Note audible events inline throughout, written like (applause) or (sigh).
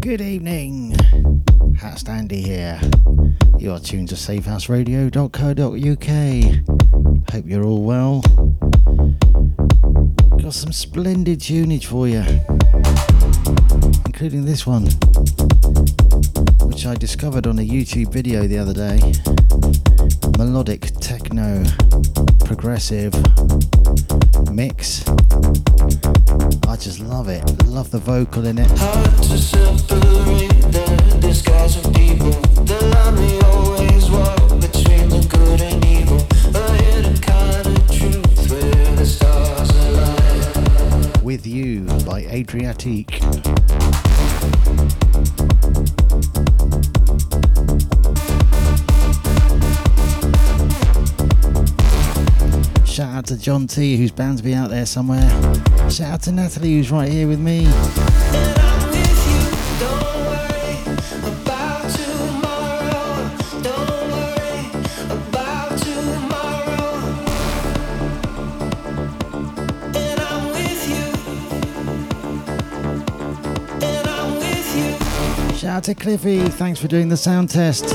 Good evening. HatStandy here. You're tuned to safehouseradio.co.uk. Hope you're all well. Got some splendid tunage for you, including this one, which I discovered on a YouTube video the other day. Melodic techno progressive mix. I just love it. Love the vocal in it. Hard to separate the to John T, who's bound to be out there somewhere. Shout out to Natalie, who's right here with me. Shout out to Cliffy, thanks for doing the sound test.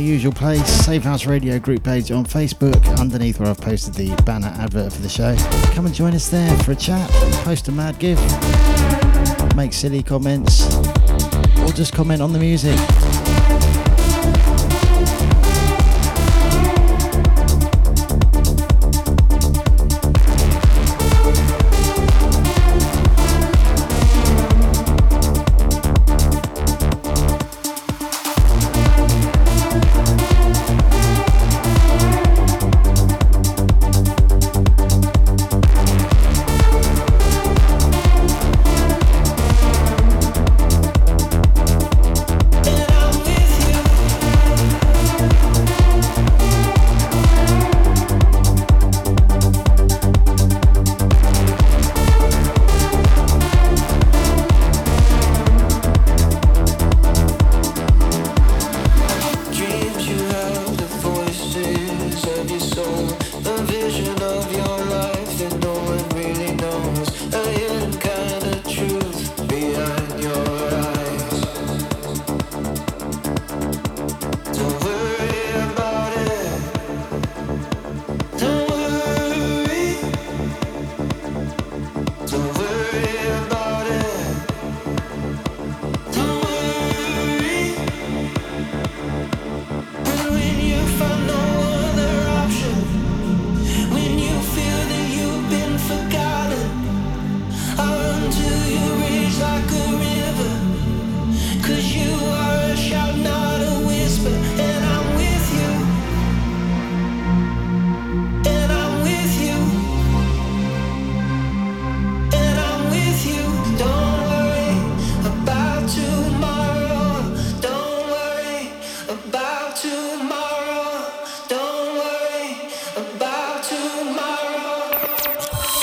The usual place. Safe House Radio group page on Facebook, underneath where I've posted the banner advert for the show. Come and join us there for a chat, post a mad gif, make silly comments, or just comment on the music.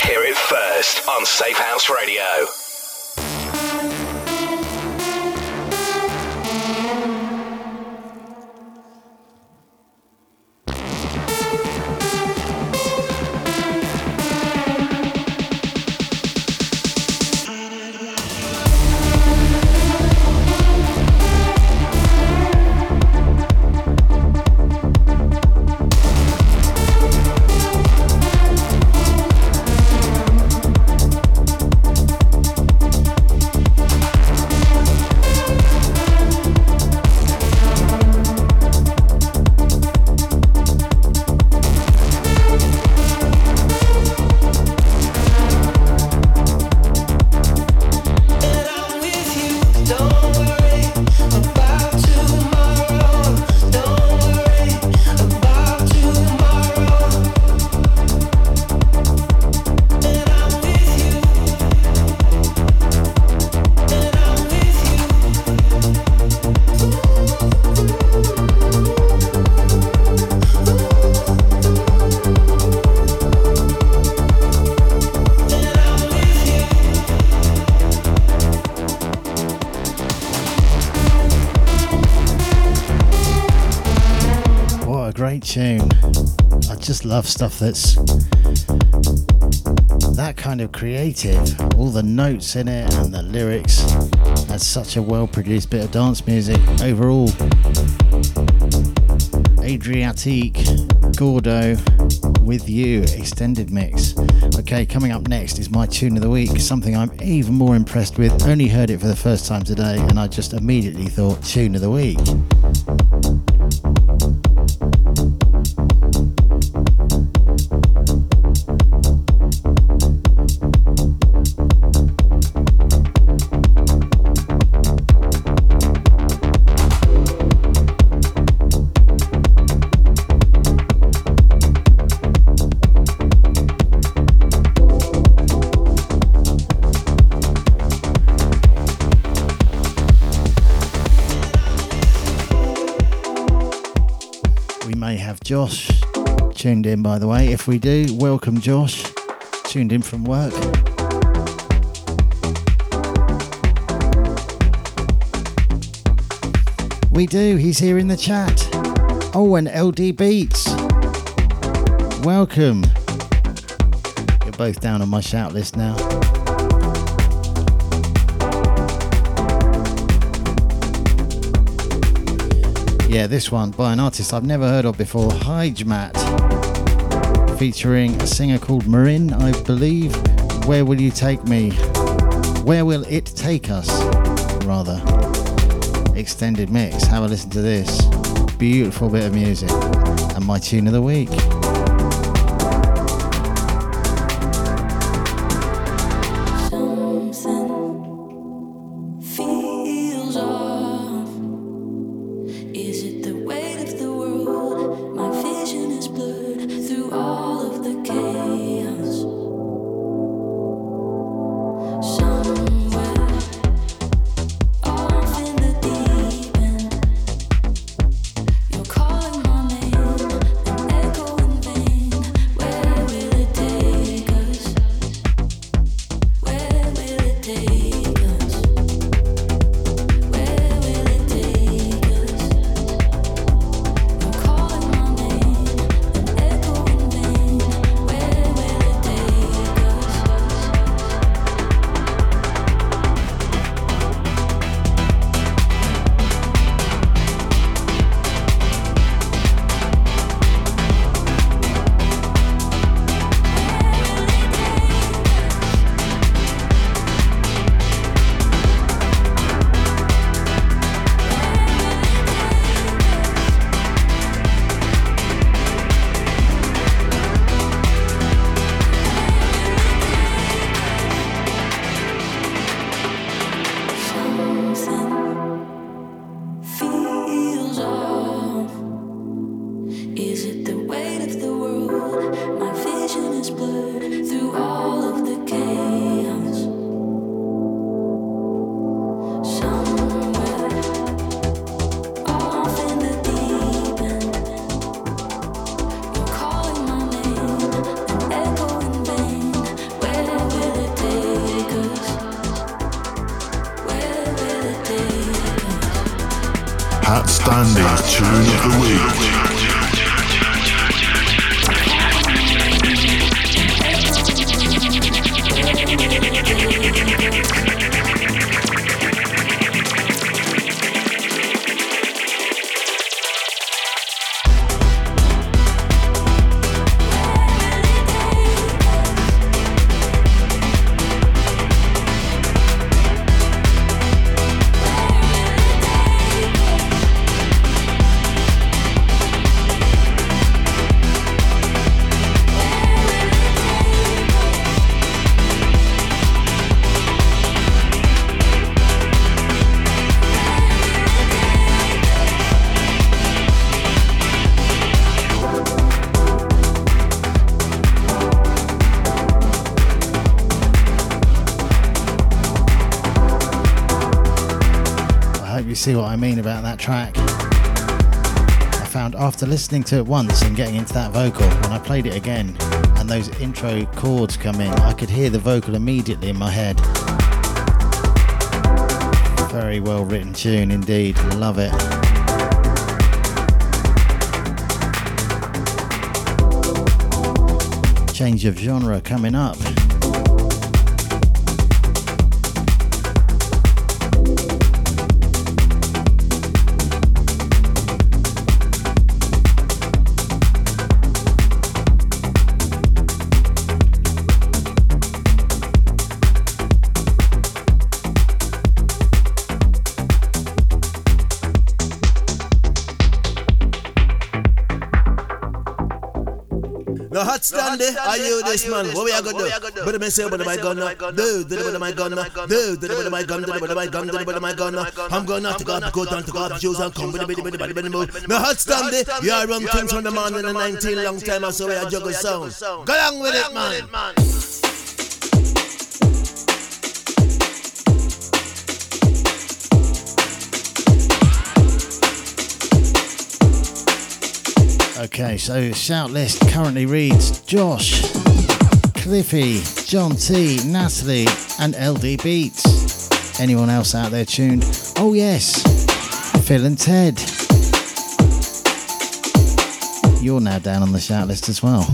Hear it first on Safe House Radio. Just love stuff that's that kind of creative. All the notes in it and the lyrics. That's such a well produced bit of dance music overall. Adriatique Gordo with you extended mix. Okay, coming up next is my tune of the week, something I'm even more impressed with. Only heard it for the first time today, and I just immediately thought tune of the week. Josh tuned in, by the way. If we do, welcome Josh, tuned in from work. We do, he's here in the chat. Oh, and LD Beats. Welcome. You're both down on my shout list now. Yeah, this one by an artist I've never heard of before, Heijmat, featuring a singer called Maryn, I believe. Where will you take me? Where will it take us? Rather. Extended mix. Have a listen to this. Beautiful bit of music. And my tune of the week. see what I mean about that track. I found after listening to it once and getting into that vocal, when I played it again and those intro chords come in, I could hear the vocal immediately in my head. Very well written tune indeed, love it. Change of genre coming up. You this man? What we are gonna do? But the say, but my gun, do, do, but my gun, do, do, but my gun, do, but my gun, do, but my gun. I'm gonna to go, go down to go up shoes and come with the bit, bit, bit, bit, bit. No hot Sunday, you are run things from the man in the 19 long time, or so we are juggle sound. Go along with it, man. Okay, so shout list currently reads Josh, Cliffy, John T, Natalie, and LD Beats. Anyone else out there tuned? Oh, yes, Phil and Ted. You're now down on the shout list as well.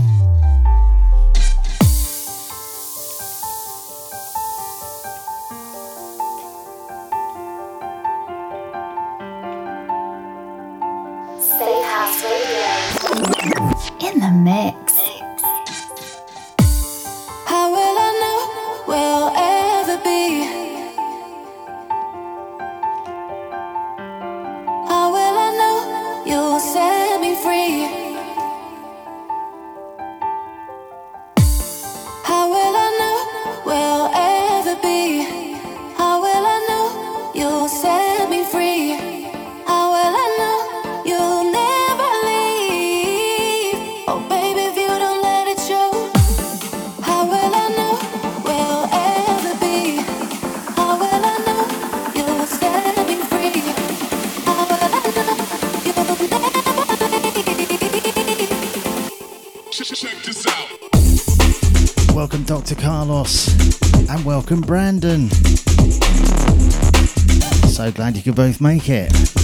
Brandon. So glad you could both make it.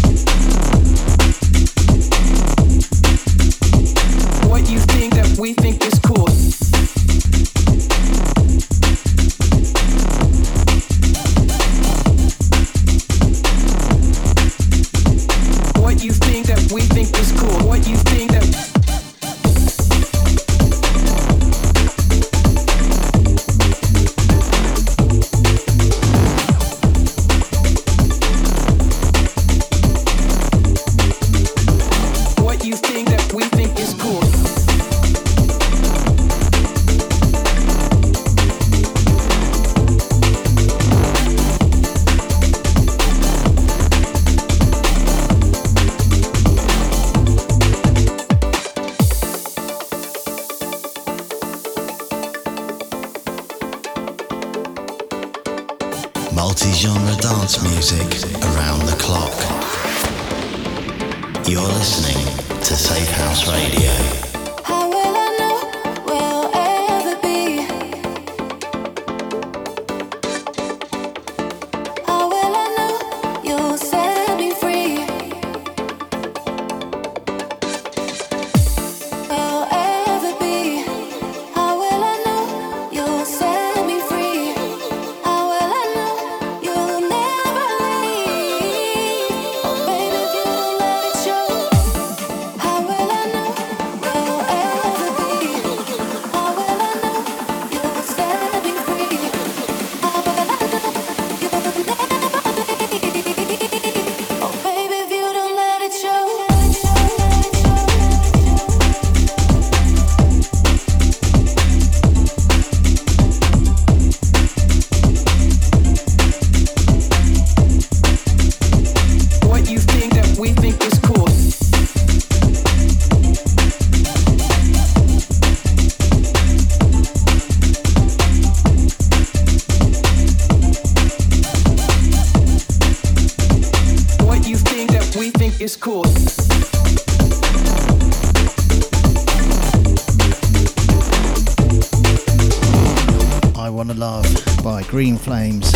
Greenflamez.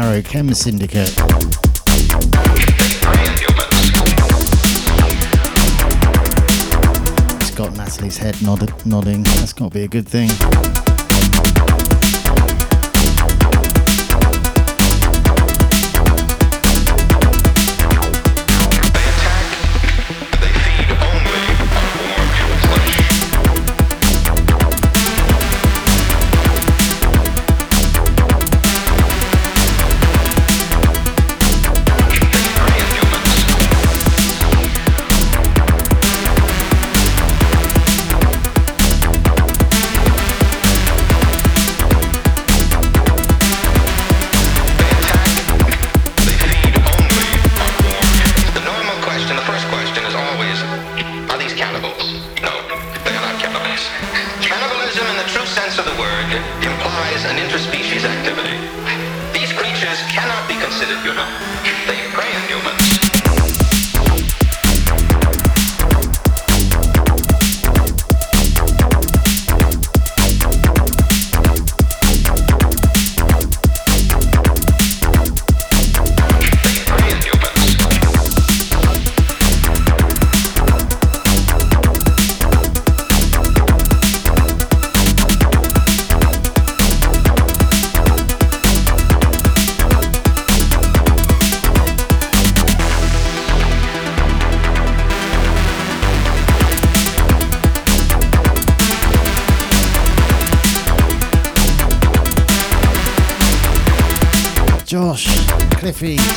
Darrow Chem Syndicate. It's got Natalie's head nod- nodding. That's got to be a good thing.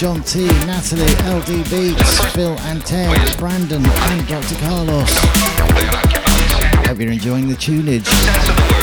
John T, Natalie, LD Beats, Phil and Ted, Brandon, and Dr. Carlos. Hope you're enjoying the tunage.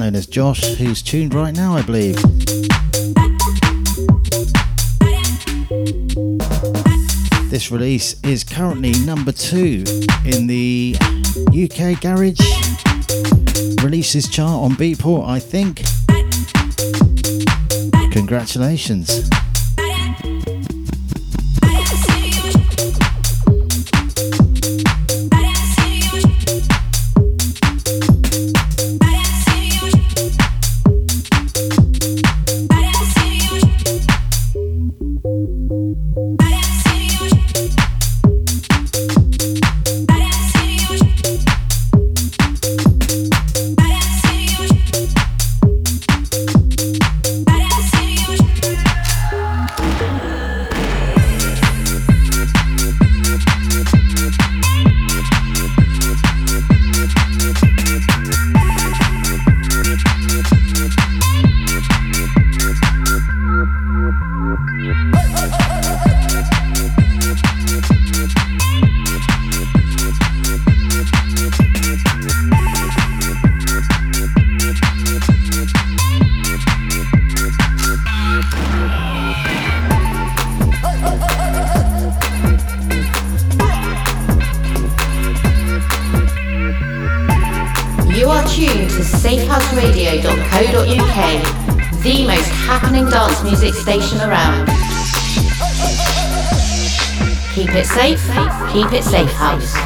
Known as Josh, who's tuned right now, I believe. This release is currently number two in the UK Garage releases chart on Beatport, I think. Congratulations. safehouseradio.co.uk, the most happening dance music station around. Keep it safe, keep it safe house.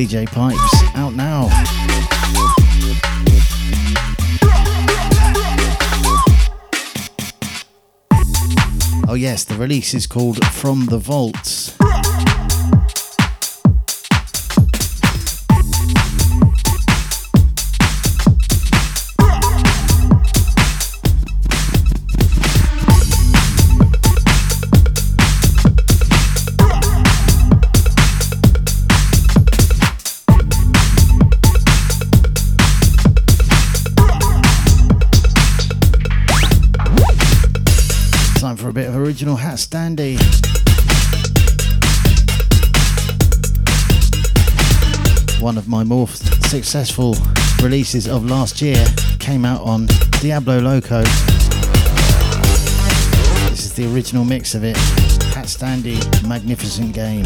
DJ Pipes. Out now. Oh, yes, the release is called From the Vaults. Standy. One of my more successful releases of last year came out on Diablo Loco. This is the original mix of it. Hat standy, magnificent game.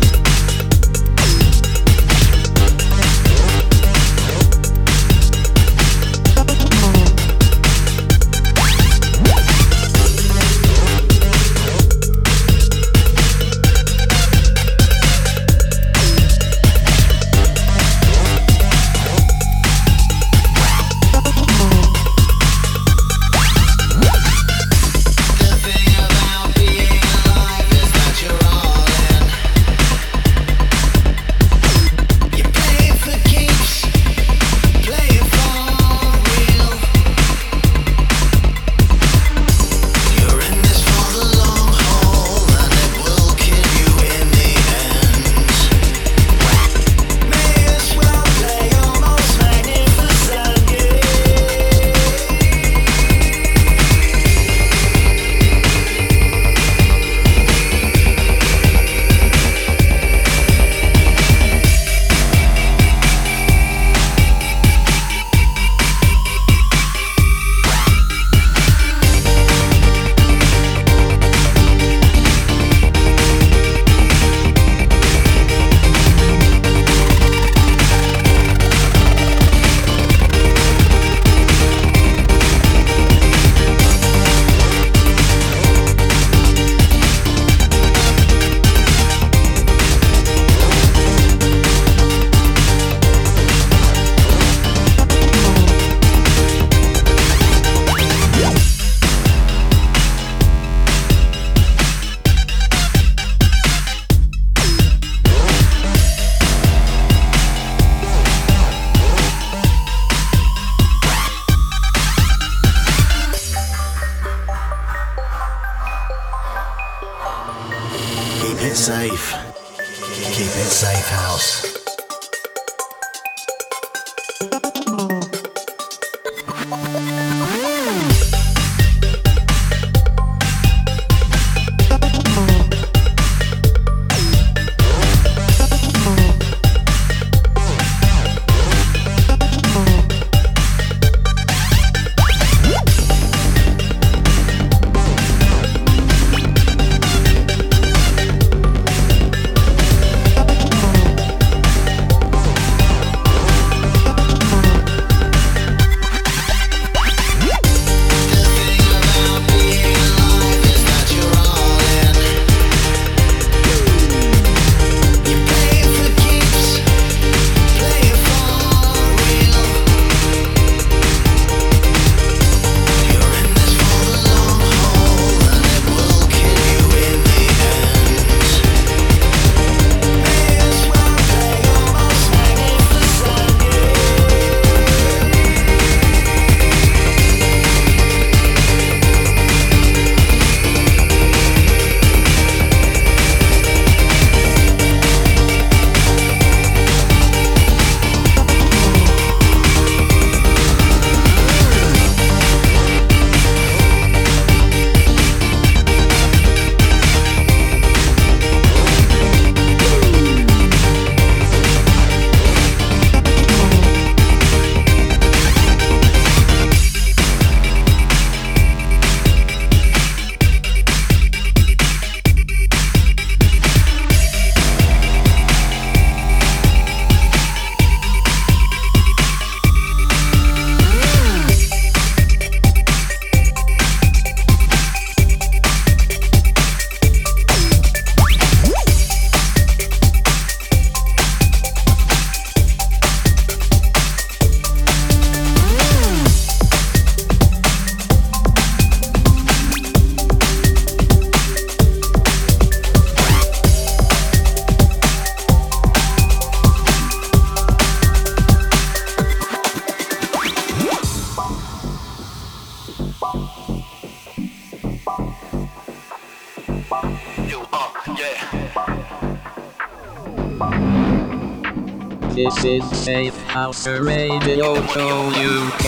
House Radio Show UK.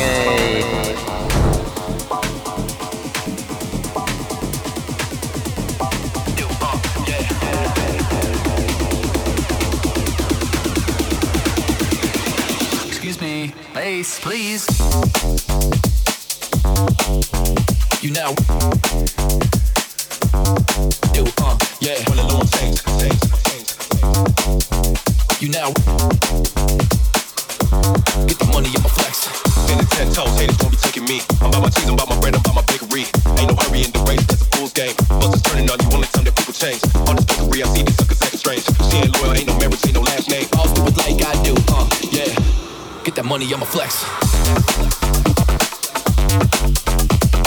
Excuse me, bass, please. You now. Yo, uh, yeah. You now. Get the money in my flex. Ten toes, haters won't be taking me. I'm about my cheese, I'm about my bread, I'm about my bakery. Ain't no hurry in the race, a fool's game. Busters turning on you, only time that people change. On this bakery, I see acting strange. She ain't loyal, ain't no marriage, ain't no last name. It like I do, yeah. Get that money on my flex.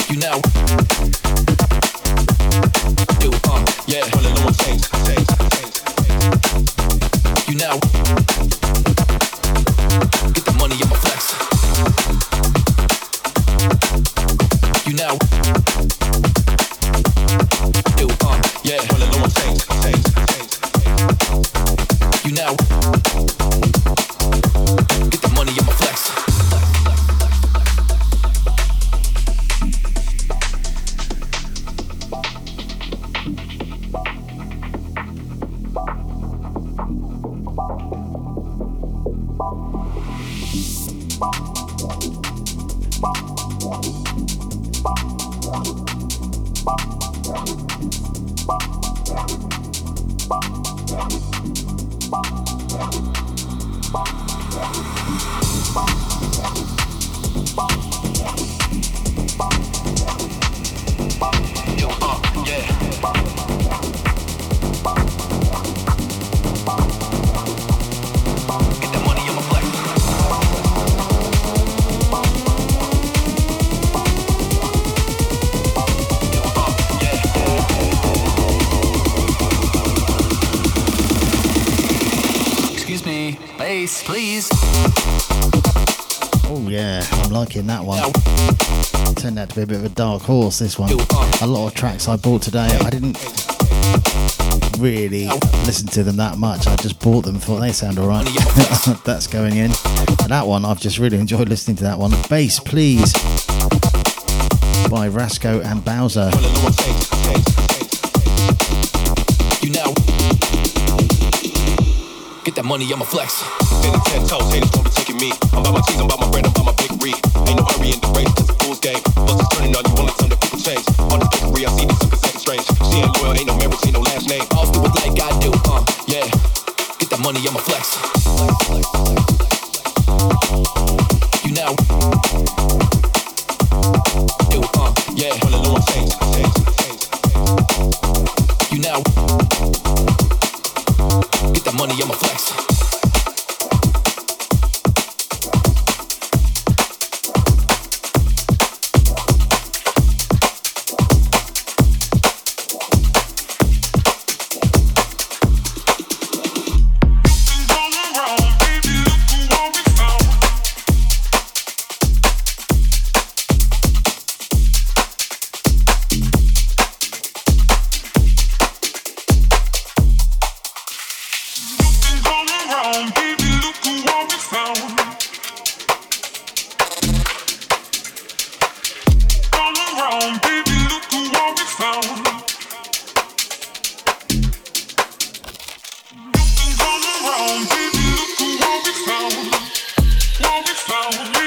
You now. Oh yeah, I'm liking that one. Turned out to be a bit of a dark horse. This one. A lot of tracks I bought today, I didn't really listen to them that much. I just bought them, thought they sound alright. (laughs) That's going in. And that one, I've just really enjoyed listening to that one. Bass, please, by Rasco and Bowser. That money on my flex. Standing ten toes, haters be taking me. I'm about my cheese, I'm about my bread, I'm about my bakery. Ain't no hurry in the race, that's a fool's game. Busters turning on you, only time that people change. On this bakery, I see these suckers acting strange. She ain't loyal, ain't no marriage, ain't no last name. I'll do it like I do, uh, yeah. Get that money I'ma flex. You phone.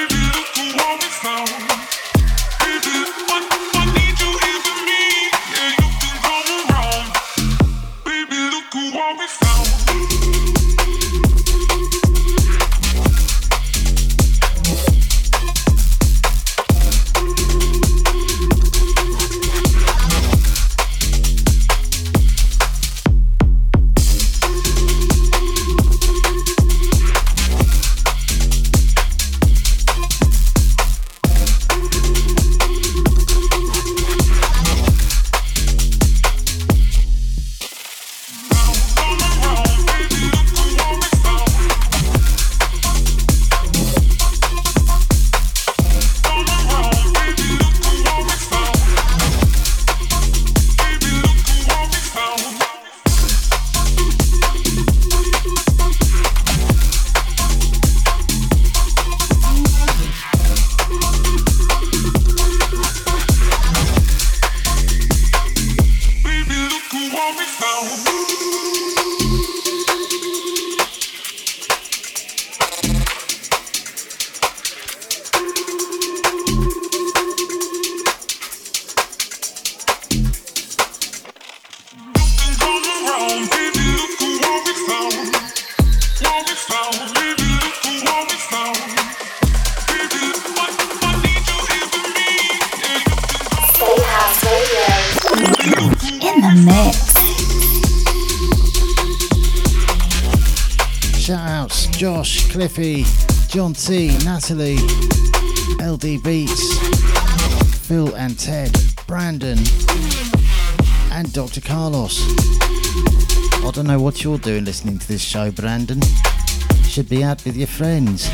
Cliffy, John T, Natalie, LD Beats, Phil and Ted, Brandon, and Dr. Carlos. I don't know what you're doing listening to this show, Brandon. You should be out with your friends.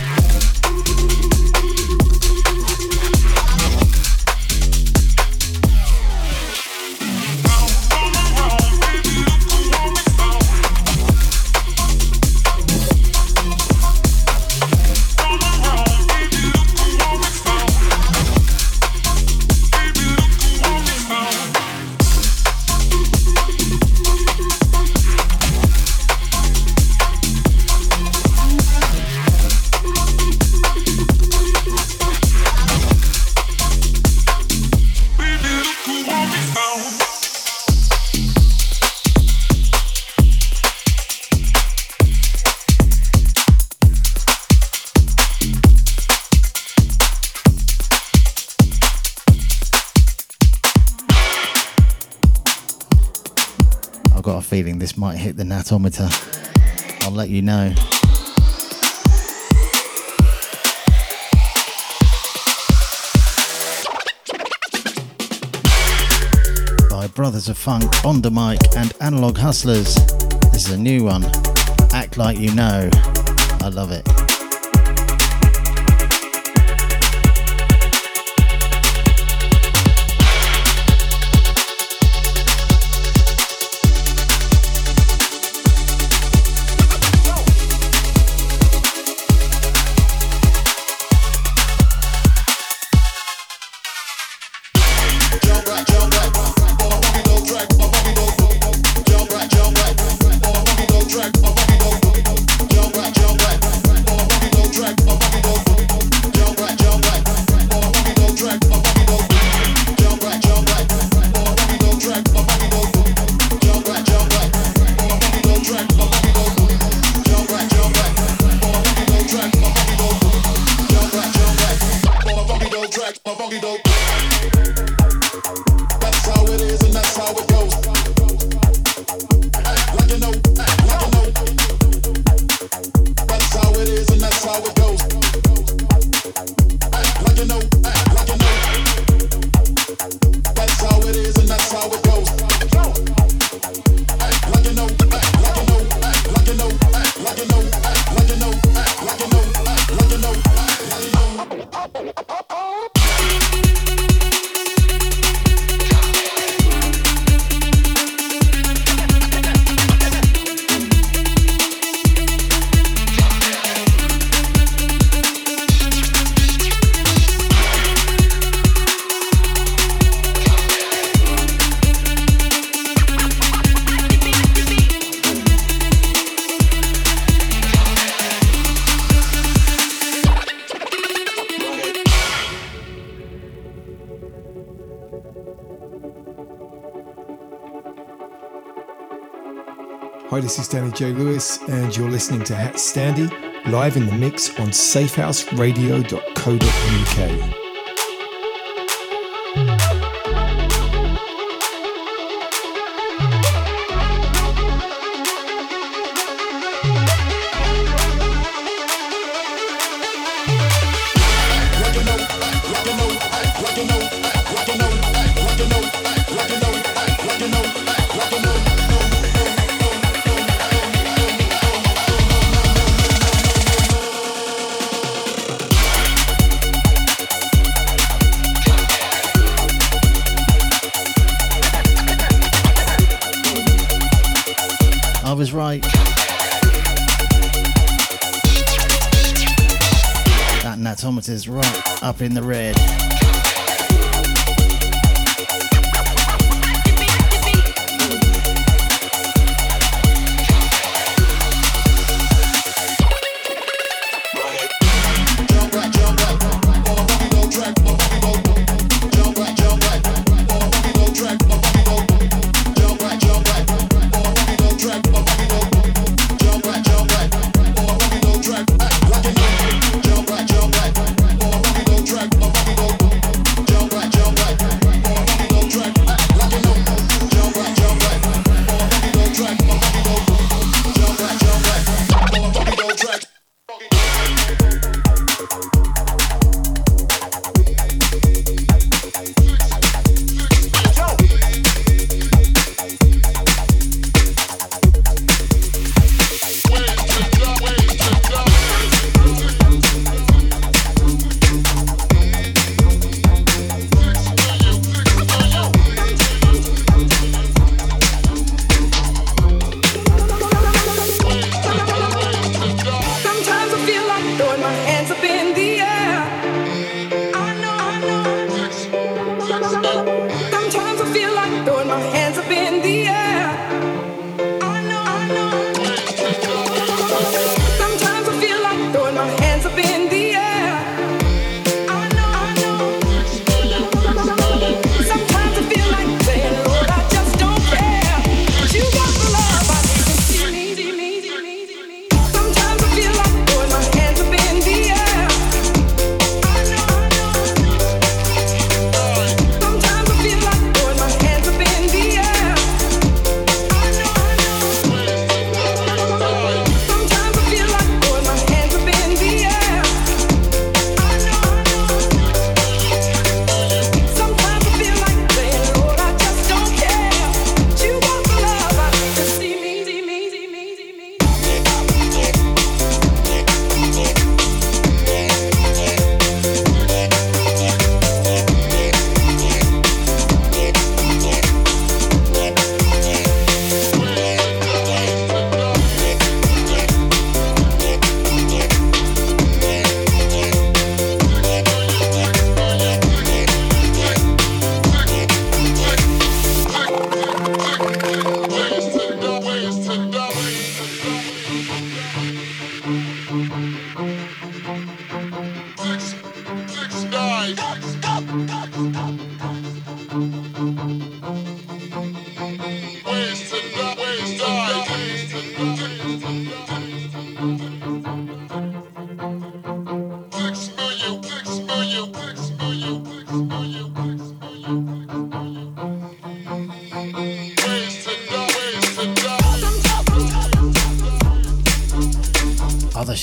Natometer. I'll let you know. By Brothers of Funk, Ondamike, and Analog Hustlers. This is a new one. Act Like You Know. I love it. Danny J. Lewis, and you're listening to HatStandy live in the mix on safehouseradio.co.uk. in the red.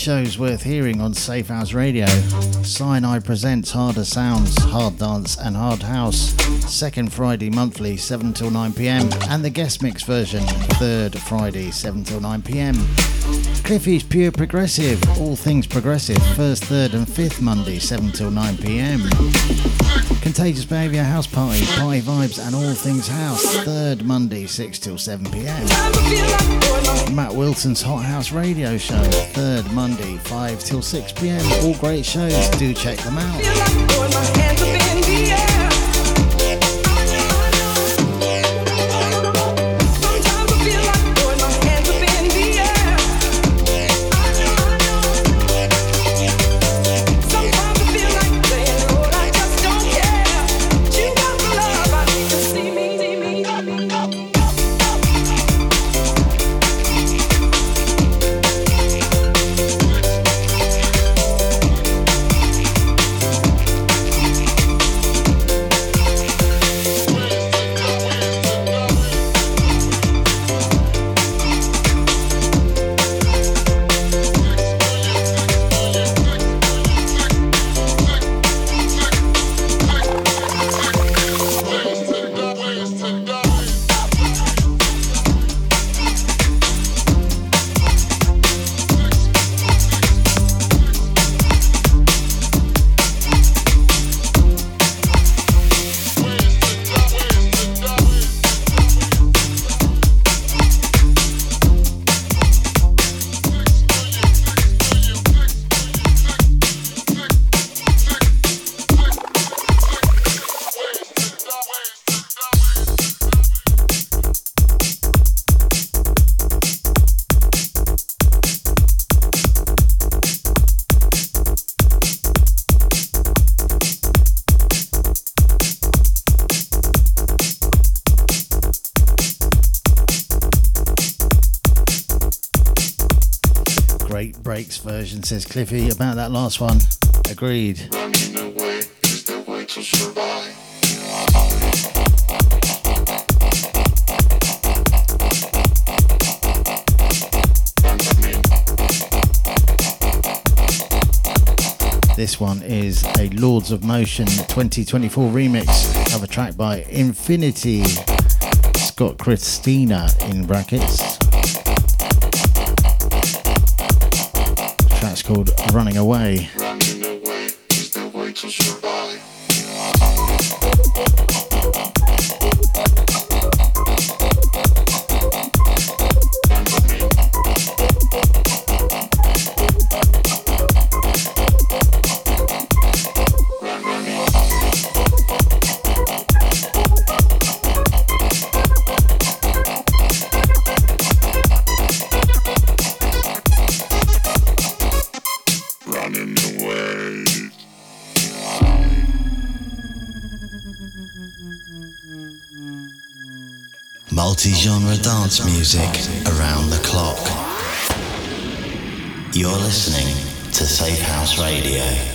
Shows worth hearing on Safehouse Radio. Sinai presents Harder Sounds, Hard Dance and Hard House. Second Friday monthly, 7 till 9 pm. And the guest mix version, third Friday, 7 till 9 pm. Cliffy's Pure Progressive, all things progressive, first, third and fifth Monday, 7 till 9 pm. Contagious Behaviour House Party, Party Vibes and all things house, third Monday, 6 till 7 pm. Matt Wilson's Hot House Radio Show, third Monday, 5 till 6 pm. All great shows, do check them out. Version, says Cliffy. About that last one, agreed. this one is a Lords of Motion 2024 remix of a track by Infiniti, Scott Christina in brackets. Called Running Away. Multi-genre dance music around the clock. You're listening to Safehouse Radio.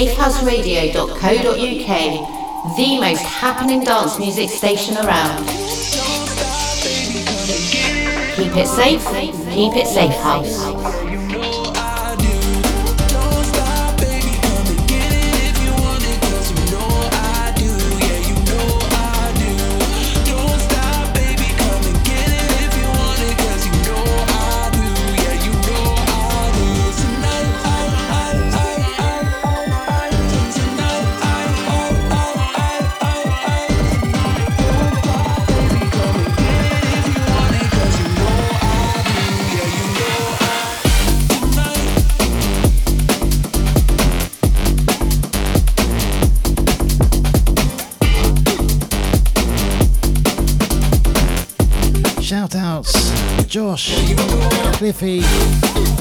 safehouseradio.co.uk, the most happening dance music station around. Keep it safe, keep it safe house.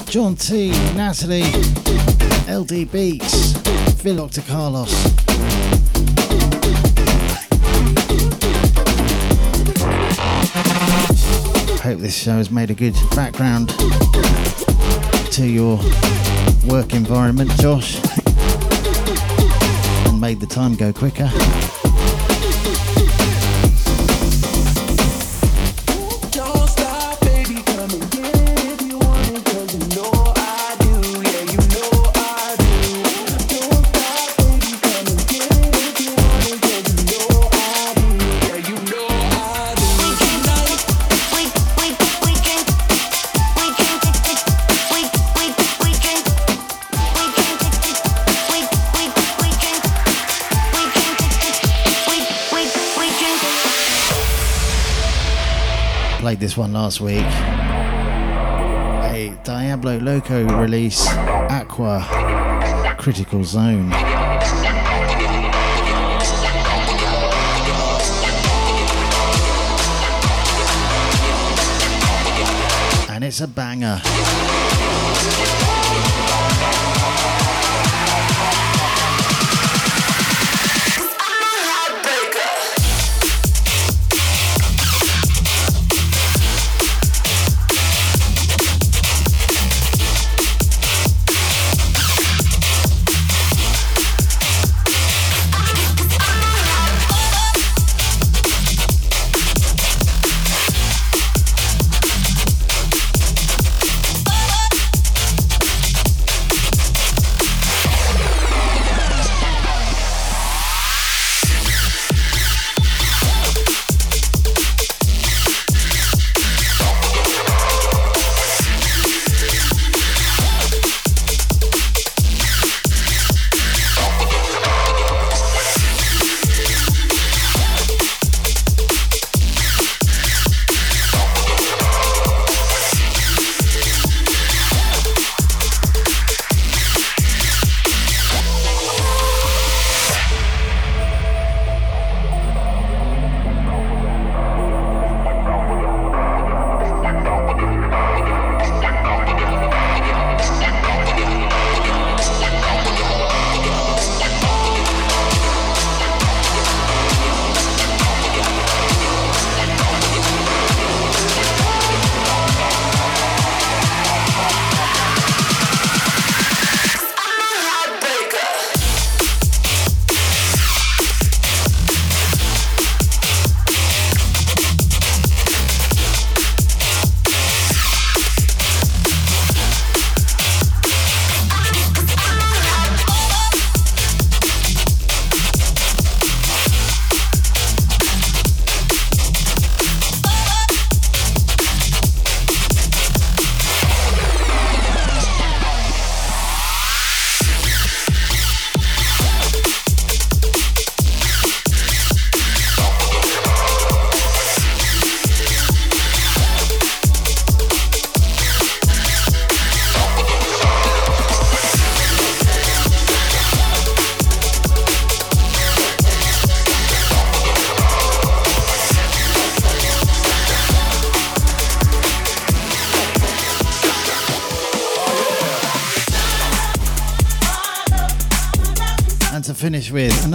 John T, Natalie, LD Beats, Dr. Carlos. Hope this show has made a good background to your work environment, Josh, and made the time go quicker. This one last week. A Diablo Loco release, Aquah Critical Zone. And it's a banger.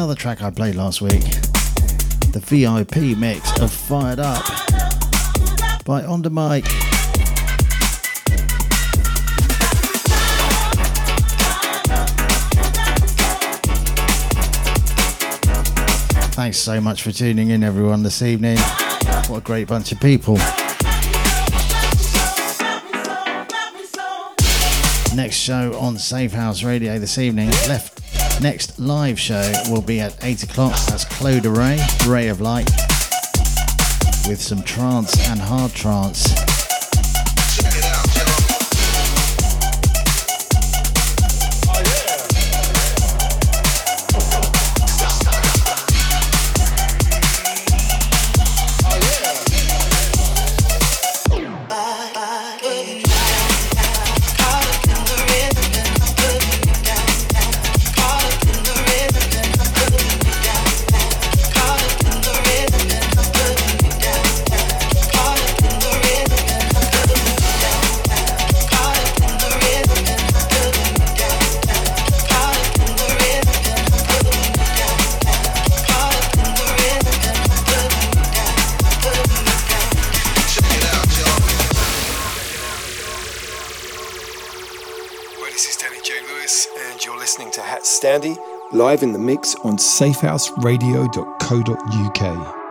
another track I played last week the VIP mix of Fired Up by Ondamike. Thanks so much for tuning in, everyone, this evening. What a great bunch of people. Next show on Safehouse Radio this evening, Left next live show will be at 8 o'clock. That's Claude Ray, Ray of Light, with some trance and hard trance. Live in the mix on safehouseradio.co.uk.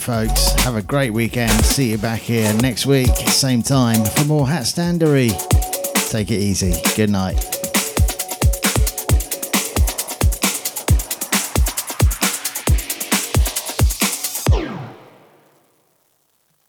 folks. Have a great weekend. See you back here next week, same time, for more Hat Standery. Take it easy. Good night.